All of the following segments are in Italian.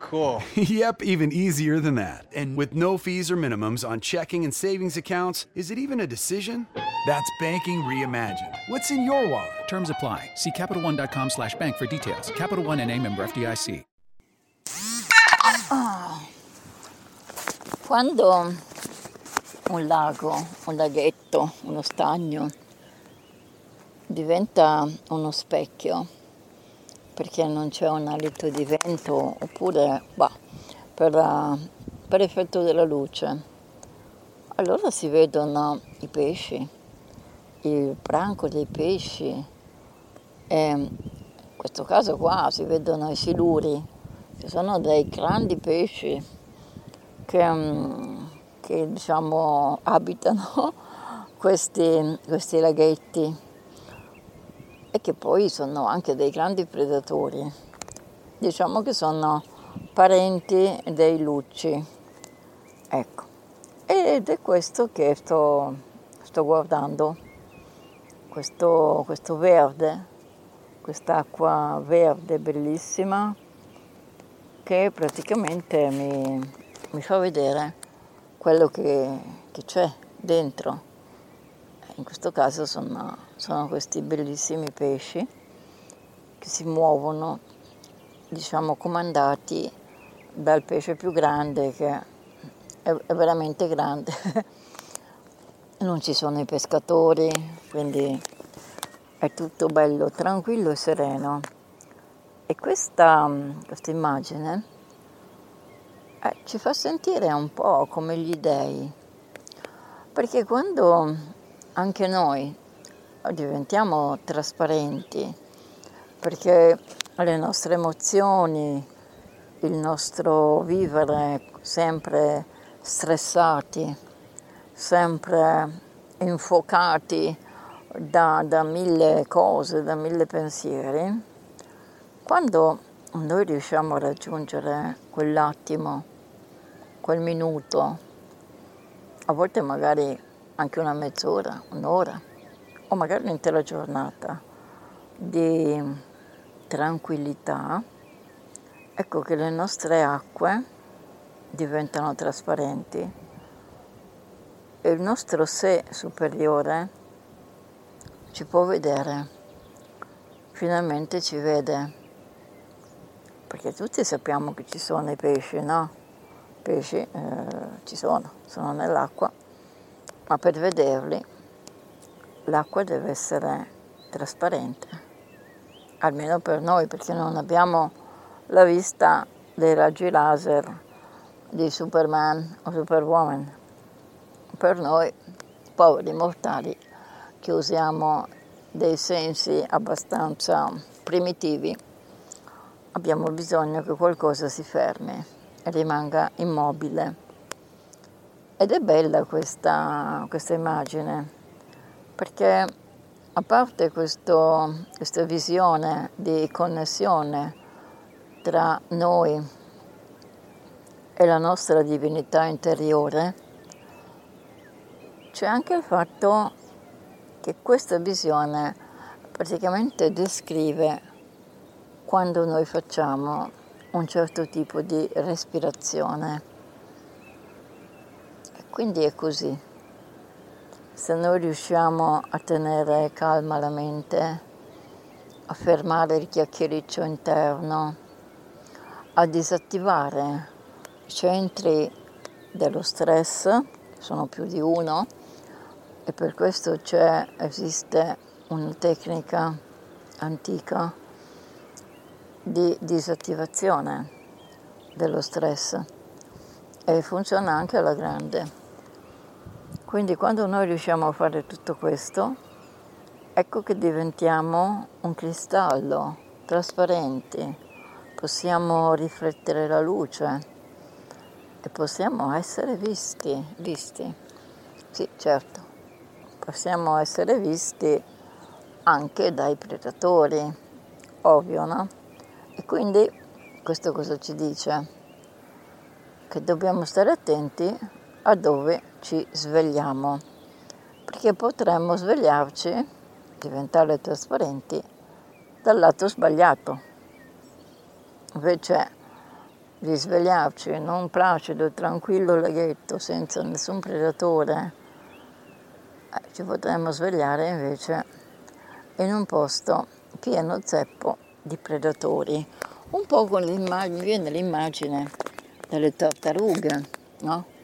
Cool. yep, even easier than that. And with no fees or minimums on checking and savings accounts, is it even a decision? That's banking reimagined. What's in your wallet? Terms apply. See CapitalOne.com slash bank for details. Capital One and a member FDIC. Ah. Quando un lago, un laghetto, uno stagno diventa uno specchio perché non c'è un alito di vento oppure bah, per, uh, per effetto della luce, allora si vedono i pesci, il branco dei pesci e in questo caso qua si vedono i siluri, che sono dei grandi pesci che, um, che diciamo abitano questi, questi laghetti e che poi sono anche dei grandi predatori. Diciamo che sono parenti dei lucci. Ecco. Ed è questo che sto, sto guardando, questo, questo verde, quest'acqua verde bellissima che praticamente mi, mi fa vedere quello che, che c'è dentro. In questo caso sono, sono questi bellissimi pesci che si muovono, diciamo, comandati dal pesce più grande che è, è veramente grande. non ci sono i pescatori, quindi è tutto bello, tranquillo e sereno. E questa, questa immagine eh, ci fa sentire un po' come gli dei, perché quando anche noi diventiamo trasparenti, perché le nostre emozioni, il nostro vivere sempre stressati, sempre infuocati da, da mille cose, da mille pensieri, quando noi riusciamo a raggiungere quell'attimo, quel minuto, a volte magari anche una mezz'ora, un'ora, o magari un'intera giornata di tranquillità, ecco che le nostre acque diventano trasparenti. E il nostro sé superiore ci può vedere, finalmente ci vede, perché tutti sappiamo che ci sono i pesci, no? I pesci eh, ci sono, sono nell'acqua, ma per vederli l'acqua deve essere trasparente, almeno per noi, perché non abbiamo la vista dei raggi laser di Superman o Superwoman. Per noi, poveri mortali, che usiamo dei sensi abbastanza primitivi, abbiamo bisogno che qualcosa si fermi e rimanga immobile. Ed è bella questa, questa immagine, perché a parte questo, questa visione di connessione tra noi e la nostra divinità interiore, c'è anche il fatto che questa visione praticamente descrive quando noi facciamo un certo tipo di respirazione. Quindi è così. Se noi riusciamo a tenere calma la mente, a fermare il chiacchiericcio interno, a disattivare i centri dello stress, sono più di uno, e per questo esiste una tecnica antica di disattivazione dello stress e funziona anche alla grande. Quindi quando noi riusciamo a fare tutto questo, ecco che diventiamo un cristallo trasparenti, possiamo riflettere la luce e possiamo essere visti, visti. Sì, certo, possiamo essere visti anche dai predatori, ovvio, no? E quindi questo cosa ci dice? Che dobbiamo stare attenti a dove ci svegliamo, perché potremmo svegliarci, diventare trasparenti, dal lato sbagliato. Invece di svegliarci in un placido, tranquillo laghetto senza nessun predatore, eh, ci potremmo svegliare invece in un posto pieno zeppo di predatori. Un po' con l'immagine, viene l'immagine delle tartarughe, no?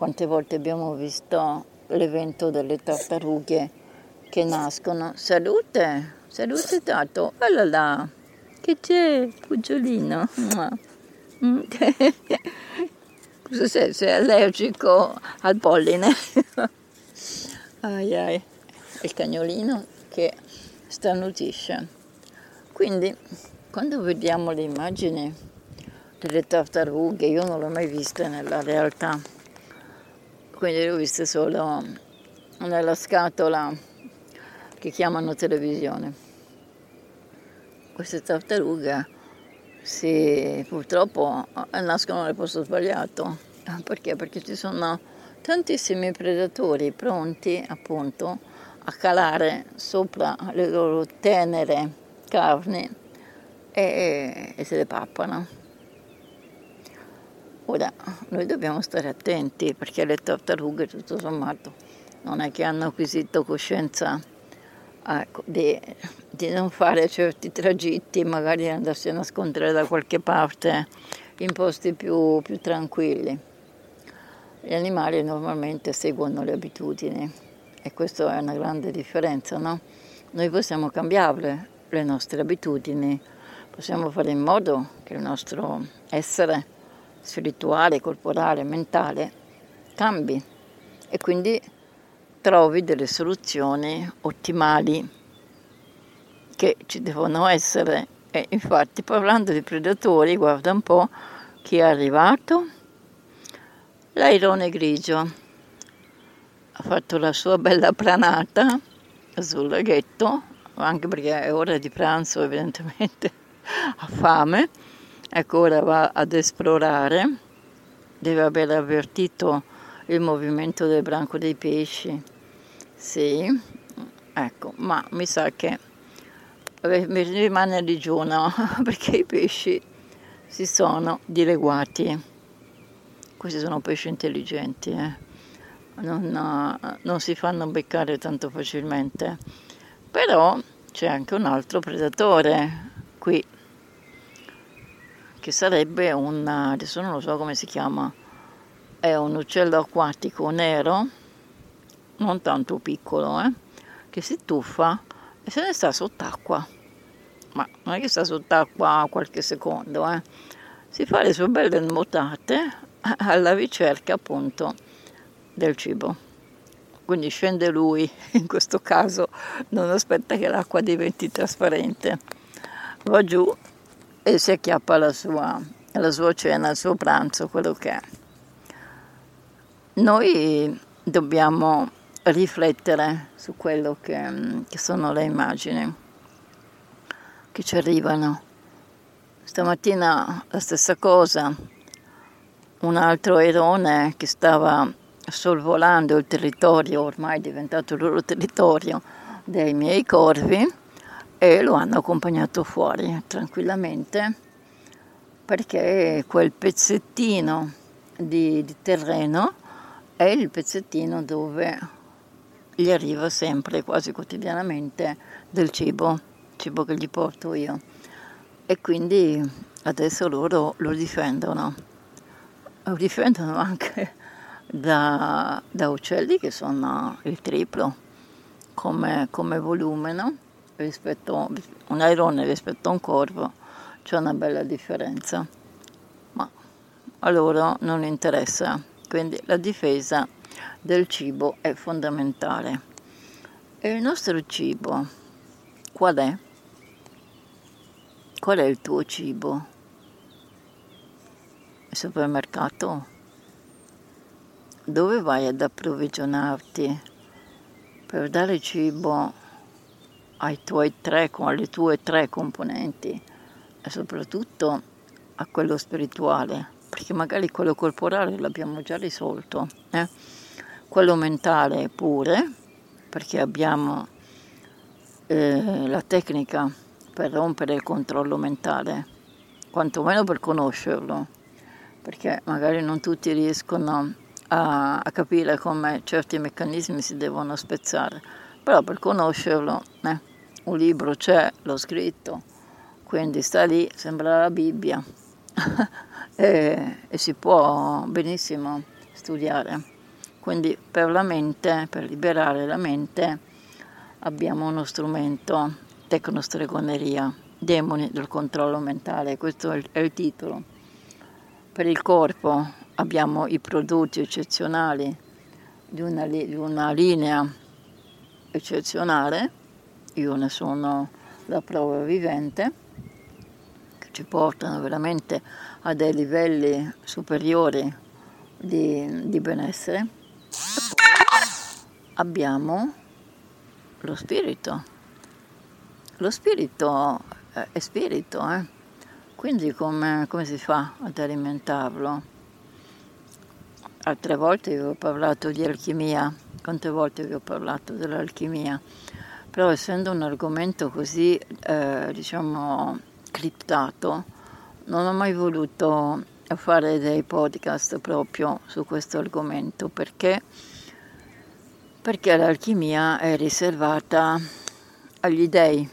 Quante volte abbiamo visto l'evento delle tartarughe che nascono. Salute, salute Tato, bella là, che c'è, cucciolino? Mm. Cosa sei? Sei allergico al polline? ai ai, il cagnolino che starnutisce. Quindi, quando vediamo le immagini delle tartarughe, io non le ho mai viste nella realtà, quindi le ho viste solo nella scatola che chiamano televisione. Queste tartarughe sì, purtroppo eh, nascono nel posto sbagliato. Perché? Perché ci sono tantissimi predatori pronti appunto a calare sopra le loro tenere carni e, e se le pappano. Ora, noi dobbiamo stare attenti perché le tartarughe, tutto sommato, non è che hanno acquisito coscienza ecco, di, di, non fare certi tragitti, magari andarsi a nascondere da qualche parte in posti più, più tranquilli. Gli animali normalmente seguono le abitudini e questa è una grande differenza, no? Noi possiamo cambiarle le nostre abitudini, possiamo fare in modo che il nostro essere spirituale, corporale, mentale cambi e quindi trovi delle soluzioni ottimali che ci devono essere. E infatti parlando di predatori, guarda un po' chi è arrivato. L'airone grigio ha fatto la sua bella planata sul laghetto, anche perché è ora di pranzo evidentemente ha fame, ecco ora va ad esplorare, deve aver avvertito il movimento del branco dei pesci. Sì, ecco, ma mi sa che mi rimane a digiuno perché i pesci si sono dileguati. Questi sono pesci intelligenti, eh? non, non si fanno beccare tanto facilmente. Però c'è anche un altro predatore qui, che sarebbe un, adesso non lo so come si chiama, è un uccello acquatico nero, non tanto piccolo, eh, che si tuffa e se ne sta sott'acqua. Ma non è che sta sott'acqua qualche secondo, eh. si fa le sue belle nuotate alla ricerca appunto del cibo. Quindi scende lui, in questo caso non aspetta che l'acqua diventi trasparente, va giù e si acchiappa la sua, la sua cena, il suo pranzo, quello che è. Noi dobbiamo riflettere su quello che, che sono le immagini che ci arrivano. Stamattina la stessa cosa, un altro aerone che stava sorvolando il territorio, ormai diventato il loro territorio, dei miei corvi e lo hanno accompagnato fuori tranquillamente perché quel pezzettino di, di terreno è il pezzettino dove gli arriva sempre, quasi quotidianamente, del cibo, cibo che gli porto io. E quindi adesso loro lo difendono. Lo difendono anche da, da uccelli che sono il triplo come, come volume, no? Rispetto un airone rispetto a un corvo c'è una bella differenza. Ma a loro non interessa quindi la difesa del cibo è fondamentale. E il nostro cibo qual è? Qual è il tuo cibo? Il supermercato? Dove vai ad approvvigionarti per dare cibo ai tuoi tre, alle tue tre componenti e soprattutto a quello spirituale, perché magari quello corporale l'abbiamo già risolto, eh? quello mentale pure, perché abbiamo eh, la tecnica per rompere il controllo mentale, quantomeno per conoscerlo, perché magari non tutti riescono a, a capire come certi meccanismi si devono spezzare, però per conoscerlo eh, un libro c'è, l'ho scritto, quindi sta lì, sembra la Bibbia e, e si può benissimo studiare. Quindi per la mente, per liberare la mente, abbiamo uno strumento, tecnostregoneria, demoni del controllo mentale, questo è il titolo. Per il corpo abbiamo i prodotti eccezionali di una, di una linea eccezionale, io ne sono la prova vivente, che ci portano veramente a dei livelli superiori di, di benessere. E poi abbiamo lo spirito. Lo spirito è spirito, eh? quindi come, come si fa ad alimentarlo? Altre volte vi ho parlato di alchimia, quante volte vi ho parlato dell'alchimia, però essendo un argomento così, eh, diciamo, criptato, non ho mai voluto fare dei podcast proprio su questo argomento. Perché, perché l'alchimia è riservata agli dei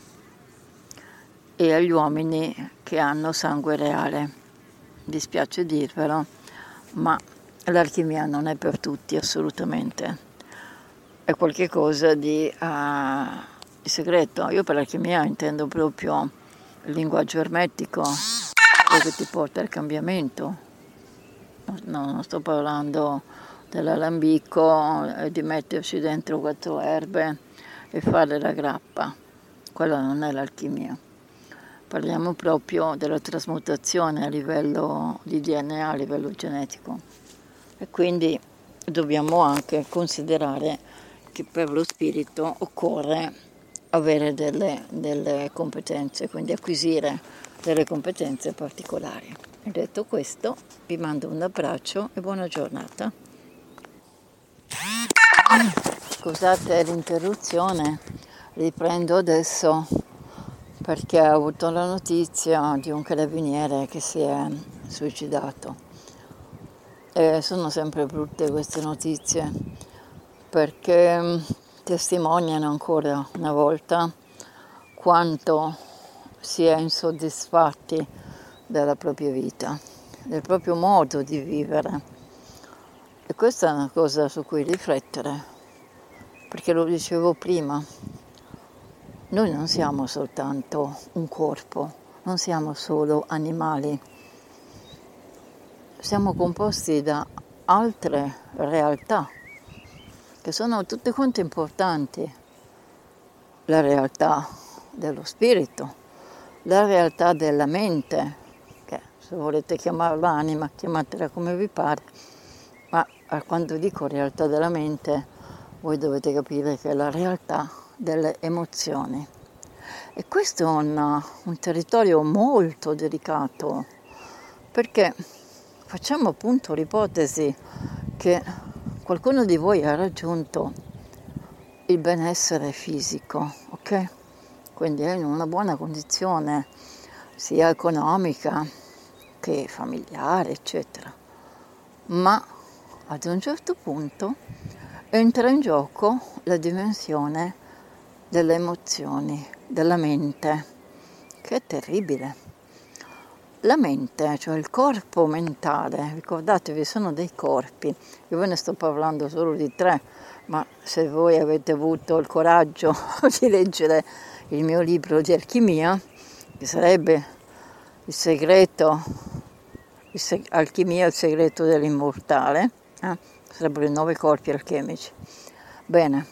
e agli uomini che hanno sangue reale. Dispiace dirvelo, ma l'alchimia non è per tutti assolutamente, è qualcosa di, uh, segreto. Io per l'alchimia intendo proprio il linguaggio ermetico, quello che ti porta al cambiamento. No, non sto parlando dell'alambico, di metterci dentro quattro erbe e fare la grappa. Quella non è l'alchimia. Parliamo proprio della trasmutazione a livello di DNA, a livello genetico e quindi dobbiamo anche considerare che per lo spirito occorre avere delle, delle competenze, quindi acquisire delle competenze particolari. Detto questo, vi mando un abbraccio e buona giornata. Scusate l'interruzione, riprendo adesso perché ho avuto la notizia di un carabiniere che si è suicidato. E sono sempre brutte queste notizie perché mm, testimoniano ancora una volta quanto si è insoddisfatti della propria vita, del proprio modo di vivere. E questa è una cosa su cui riflettere, perché lo dicevo prima, noi non siamo soltanto un corpo, non siamo solo animali siamo composti da altre realtà che sono tutte quante importanti. La realtà dello spirito, la realtà della mente, che se volete chiamarla anima, chiamatela come vi pare, ma quando dico realtà della mente, voi dovete capire che è la realtà delle emozioni. E questo è un, un territorio molto delicato, perché Facciamo appunto l'ipotesi che qualcuno di voi ha raggiunto il benessere fisico, ok? Quindi è in una buona condizione sia economica che familiare, eccetera. Ma ad un certo punto entra in gioco la dimensione delle emozioni, della mente, che è terribile la mente, cioè il corpo mentale, ricordatevi, sono dei corpi, io ve ne sto parlando solo di tre, ma se voi avete avuto il coraggio di leggere il mio libro di alchimia, che sarebbe il segreto, il seg- alchimia, il segreto dell'immortale, eh? sarebbero i nove corpi alchemici. Bene,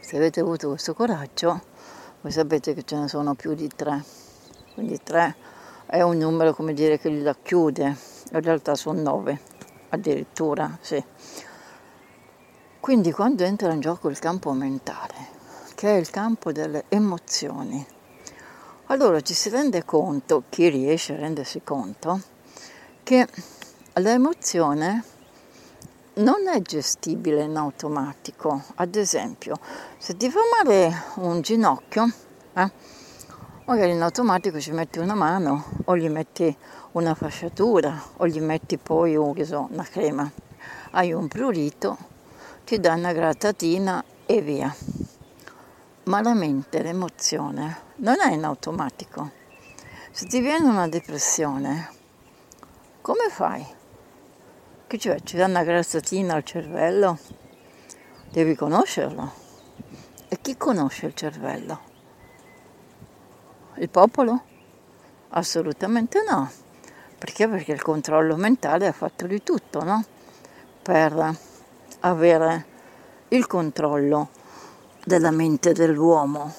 se avete avuto questo coraggio, voi sapete che ce ne sono più di tre, quindi tre è un numero come dire che li racchiude, in realtà sono nove addirittura, sì. Quindi quando entra in gioco il campo mentale, che è il campo delle emozioni, allora ci si rende conto, chi riesce a rendersi conto, che l'emozione non è gestibile in automatico. Ad esempio, se ti fa male un ginocchio, eh, magari in automatico ci metti una mano o gli metti una fasciatura o gli metti poi oh, so, una crema. Hai un prurito, ti dai una grattatina e via. Ma la mente, l'emozione, non è in automatico. Se ti viene una depressione, come fai? Che cioè ci dà una grassatina al cervello? Devi conoscerlo. E chi conosce il cervello? Il popolo? Assolutamente no. Perché? Perché il controllo mentale ha fatto di tutto, no? Per avere il controllo della mente dell'uomo.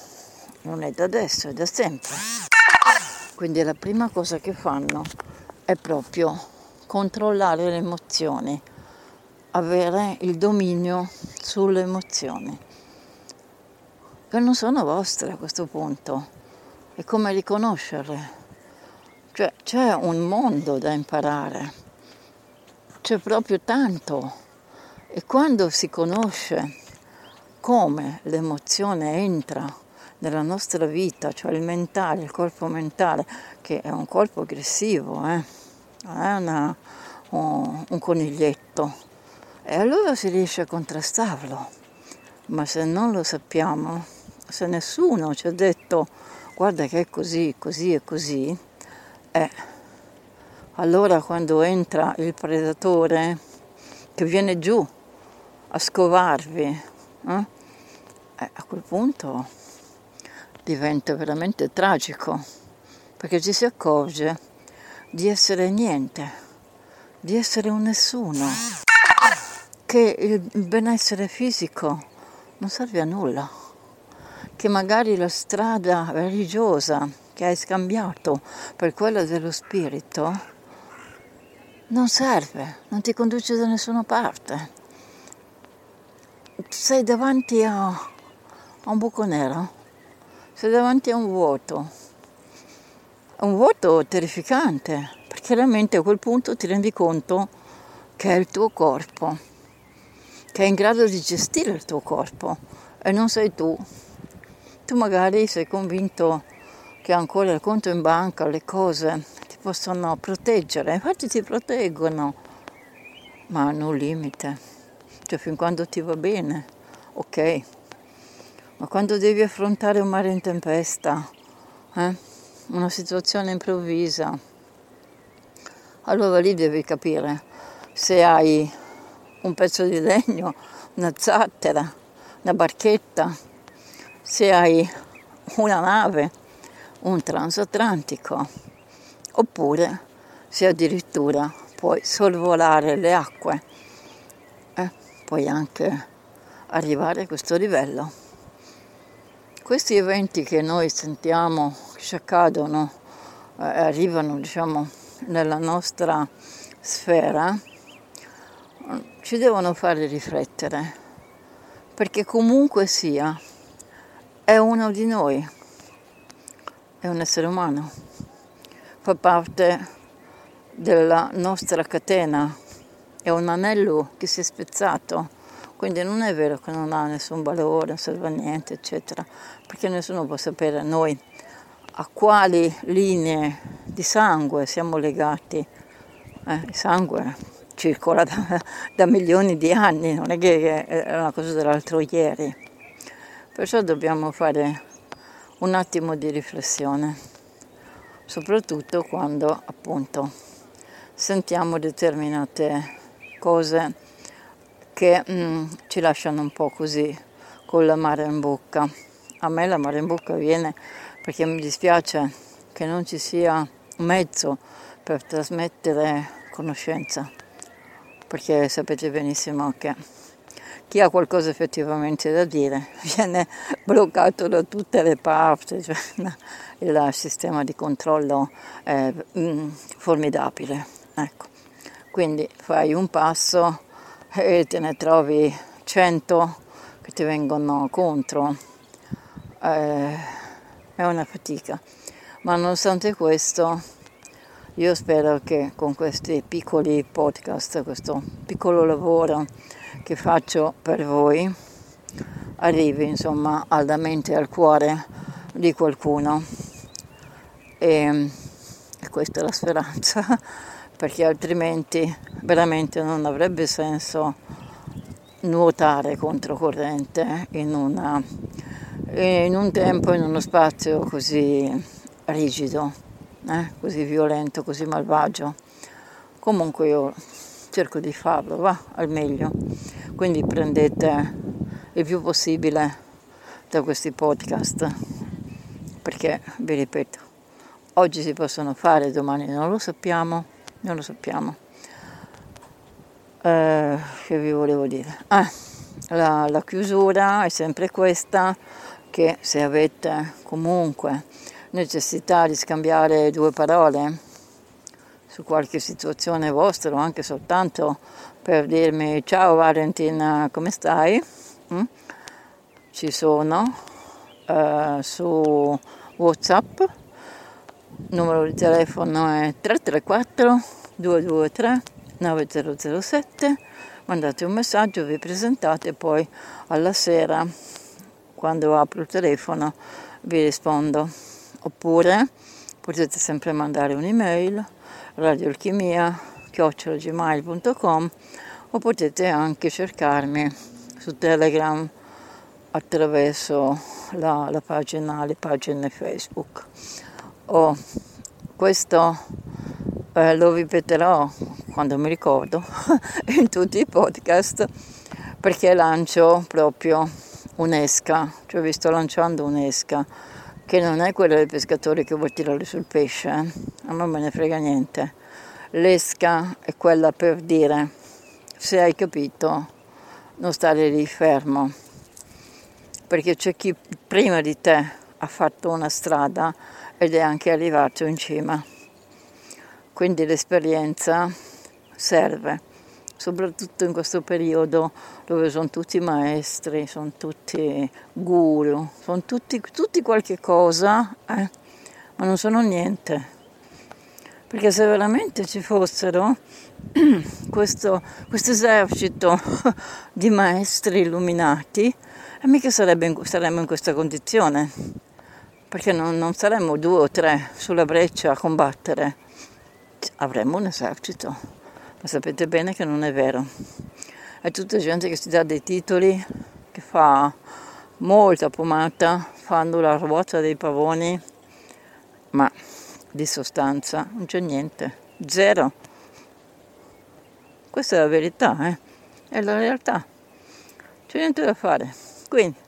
Non è da adesso, è da sempre. Quindi la prima cosa che fanno è proprio controllare le emozioni, avere il dominio sulle emozioni, che non sono vostre a questo punto. E come riconoscerle? Cioè c'è un mondo da imparare, c'è proprio tanto. E quando si conosce come l'emozione entra nella nostra vita, cioè il mentale, il corpo mentale, che è un corpo aggressivo, eh? è una, un, un coniglietto e allora si riesce a contrastarlo. Ma se non lo sappiamo, se nessuno ci ha detto guarda che è così, così e così, eh, allora quando entra il predatore che viene giù a scovarvi, eh, eh, a quel punto diventa veramente tragico, perché ci si accorge di essere niente, di essere un nessuno, che il benessere fisico non serve a nulla, che magari la strada religiosa che hai scambiato per quella dello spirito non serve, non ti conduce da nessuna parte. Sei davanti a, a un buco nero, sei davanti a un vuoto un vuoto terrificante, perché la mente a quel punto ti rendi conto che è il tuo corpo, che è in grado di gestire il tuo corpo e non sei tu. Tu magari sei convinto che ancora il conto in banca, le cose ti possono proteggere, infatti ti proteggono, ma hanno un limite, cioè fin quando ti va bene, ok, ma quando devi affrontare un mare in tempesta, eh? una situazione improvvisa, allora lì devi capire se hai un pezzo di legno, una zattera, una barchetta, se hai una nave, un transatlantico, oppure se addirittura puoi sorvolare le acque e puoi anche arrivare a questo livello. Questi eventi che noi sentiamo ci accadono, eh, arrivano diciamo, nella nostra sfera, ci devono fare riflettere, perché comunque sia, è uno di noi, è un essere umano, fa parte della nostra catena, è un anello che si è spezzato, quindi non è vero che non ha nessun valore, non serve a niente, eccetera, perché nessuno può sapere noi a quali linee di sangue siamo legati. Eh, il sangue circola da, da, milioni di anni, non è che è una cosa dell'altro ieri. Perciò dobbiamo fare un attimo di riflessione, soprattutto quando appunto sentiamo determinate cose che mm, ci lasciano un po' così con la mare in bocca. A me la mare in bocca viene perché mi dispiace che non ci sia un mezzo per trasmettere conoscenza, perché sapete benissimo che chi ha qualcosa effettivamente da dire viene bloccato da tutte le parti, cioè il sistema di controllo è mm, formidabile. Ecco. Quindi fai un passo e te ne trovi cento che ti vengono contro. Eh, è una fatica, ma nonostante questo io spero che con questi piccoli podcast, questo piccolo lavoro che faccio per voi, arrivi insomma alla mente e al cuore di qualcuno. E, e questa è la speranza, perché altrimenti veramente non avrebbe senso nuotare controcorrente in, una, in un tempo, in uno spazio così rigido, eh? così violento, così malvagio. Comunque io cerco di farlo, va al meglio. Quindi prendete il più possibile da questi podcast, perché vi ripeto, oggi si possono fare, domani non lo sappiamo, non lo sappiamo. Eh, che vi volevo dire? Ah, la, la chiusura è sempre questa, che se avete comunque necessità di scambiare due parole su qualche situazione vostra o anche soltanto per dirmi ciao Valentina come stai mm? ci sono uh, su whatsapp numero di telefono è 334 223 9007, mandate un messaggio, vi presentate e poi alla sera, quando apro il telefono, vi rispondo. Oppure potete sempre mandare un'email, radioalchimia.com o potete anche cercarmi su Telegram attraverso la, la pagina, le pagine Facebook. Oh, questo eh, lo ripeterò quando mi ricordo in tutti i podcast perché lancio proprio un'esca, cioè vi sto lanciando un'esca che non è quella del pescatore che vuol tirare sul pesce, eh? a non me ne frega niente. L'esca è quella per dire se hai capito non stare lì fermo, perché c'è chi prima di te ha fatto una strada ed è anche arrivato in cima. Quindi l'esperienza serve, soprattutto in questo periodo dove sono tutti maestri, sono tutti guru, sono tutti, tutti qualche cosa, eh, ma non sono niente. Perché se veramente ci fossero questo, esercito di maestri illuminati, e mica in, saremmo in questa condizione, perché non, non saremmo due o tre sulla breccia a combattere. Avremmo un esercito, ma sapete bene che non è vero. È tutta gente che si dà dei titoli, che fa molta pomata, fanno la ruota dei pavoni, ma di sostanza non c'è niente, zero. Questa è la verità, eh? è la realtà, c'è niente da fare. Quindi,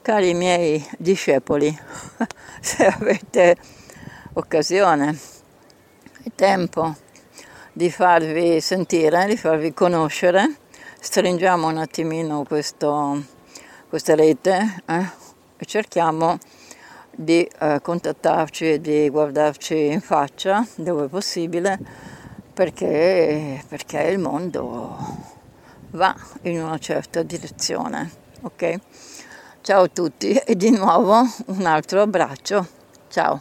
cari miei discepoli, se avete occasione, è tempo di farvi sentire, di farvi conoscere. Stringiamo un attimino questo, questa rete eh, e cerchiamo di eh, contattarci e di guardarci in faccia dove possibile perché, perché il mondo va in una certa direzione. Ok? Ciao a tutti e di nuovo un altro abbraccio. Ciao.